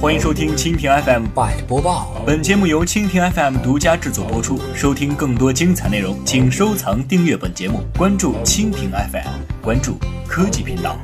欢迎收听蜻蜓 FM 百播报。本节目由蜻蜓 FM 独家制作播出。收听更多精彩内容，请收藏订阅本节目，关注蜻蜓 FM，关注科技频道。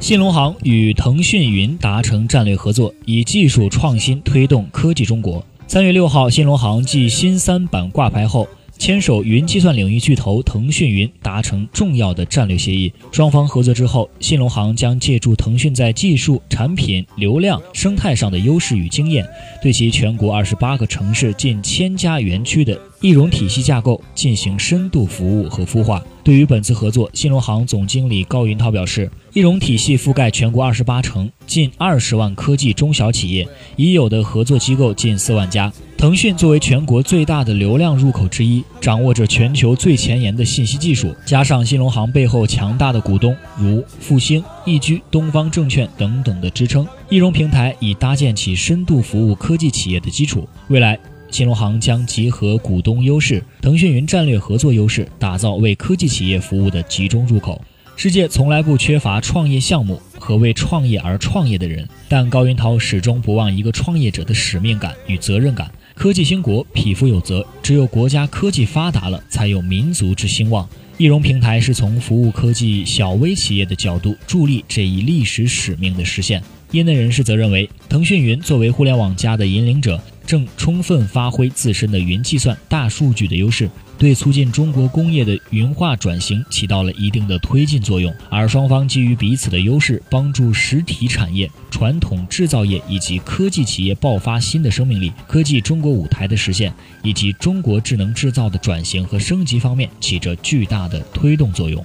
新龙行与腾讯云达成战略合作，以技术创新推动科技中国。三月六号，新龙行继新三板挂牌后。牵手云计算领域巨头腾讯云达成重要的战略协议。双方合作之后，新龙行将借助腾讯在技术、产品、流量、生态上的优势与经验，对其全国二十八个城市近千家园区的易融体系架构进行深度服务和孵化。对于本次合作，新农行总经理高云涛表示，易融体系覆盖全国二十八城，近二十万科技中小企业，已有的合作机构近四万家。腾讯作为全国最大的流量入口之一，掌握着全球最前沿的信息技术，加上新农行背后强大的股东如复星、易居、东方证券等等的支撑，易融平台已搭建起深度服务科技企业的基础。未来，新融行将集合股东优势、腾讯云战略合作优势，打造为科技企业服务的集中入口。世界从来不缺乏创业项目和为创业而创业的人，但高云涛始终不忘一个创业者的使命感与责任感。科技兴国，匹夫有责。只有国家科技发达了，才有民族之兴旺。易融平台是从服务科技小微企业的角度，助力这一历史使命的实现。业内人士则认为，腾讯云作为互联网加的引领者，正充分发挥自身的云计算、大数据的优势。对促进中国工业的云化转型起到了一定的推进作用，而双方基于彼此的优势，帮助实体产业、传统制造业以及科技企业爆发新的生命力，科技中国舞台的实现，以及中国智能制造的转型和升级方面，起着巨大的推动作用。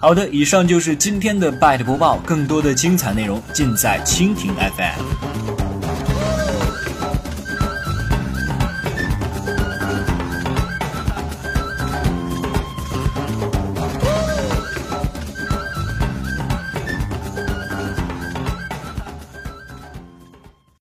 好的，以上就是今天的 Byte 播报，更多的精彩内容尽在蜻蜓 FM。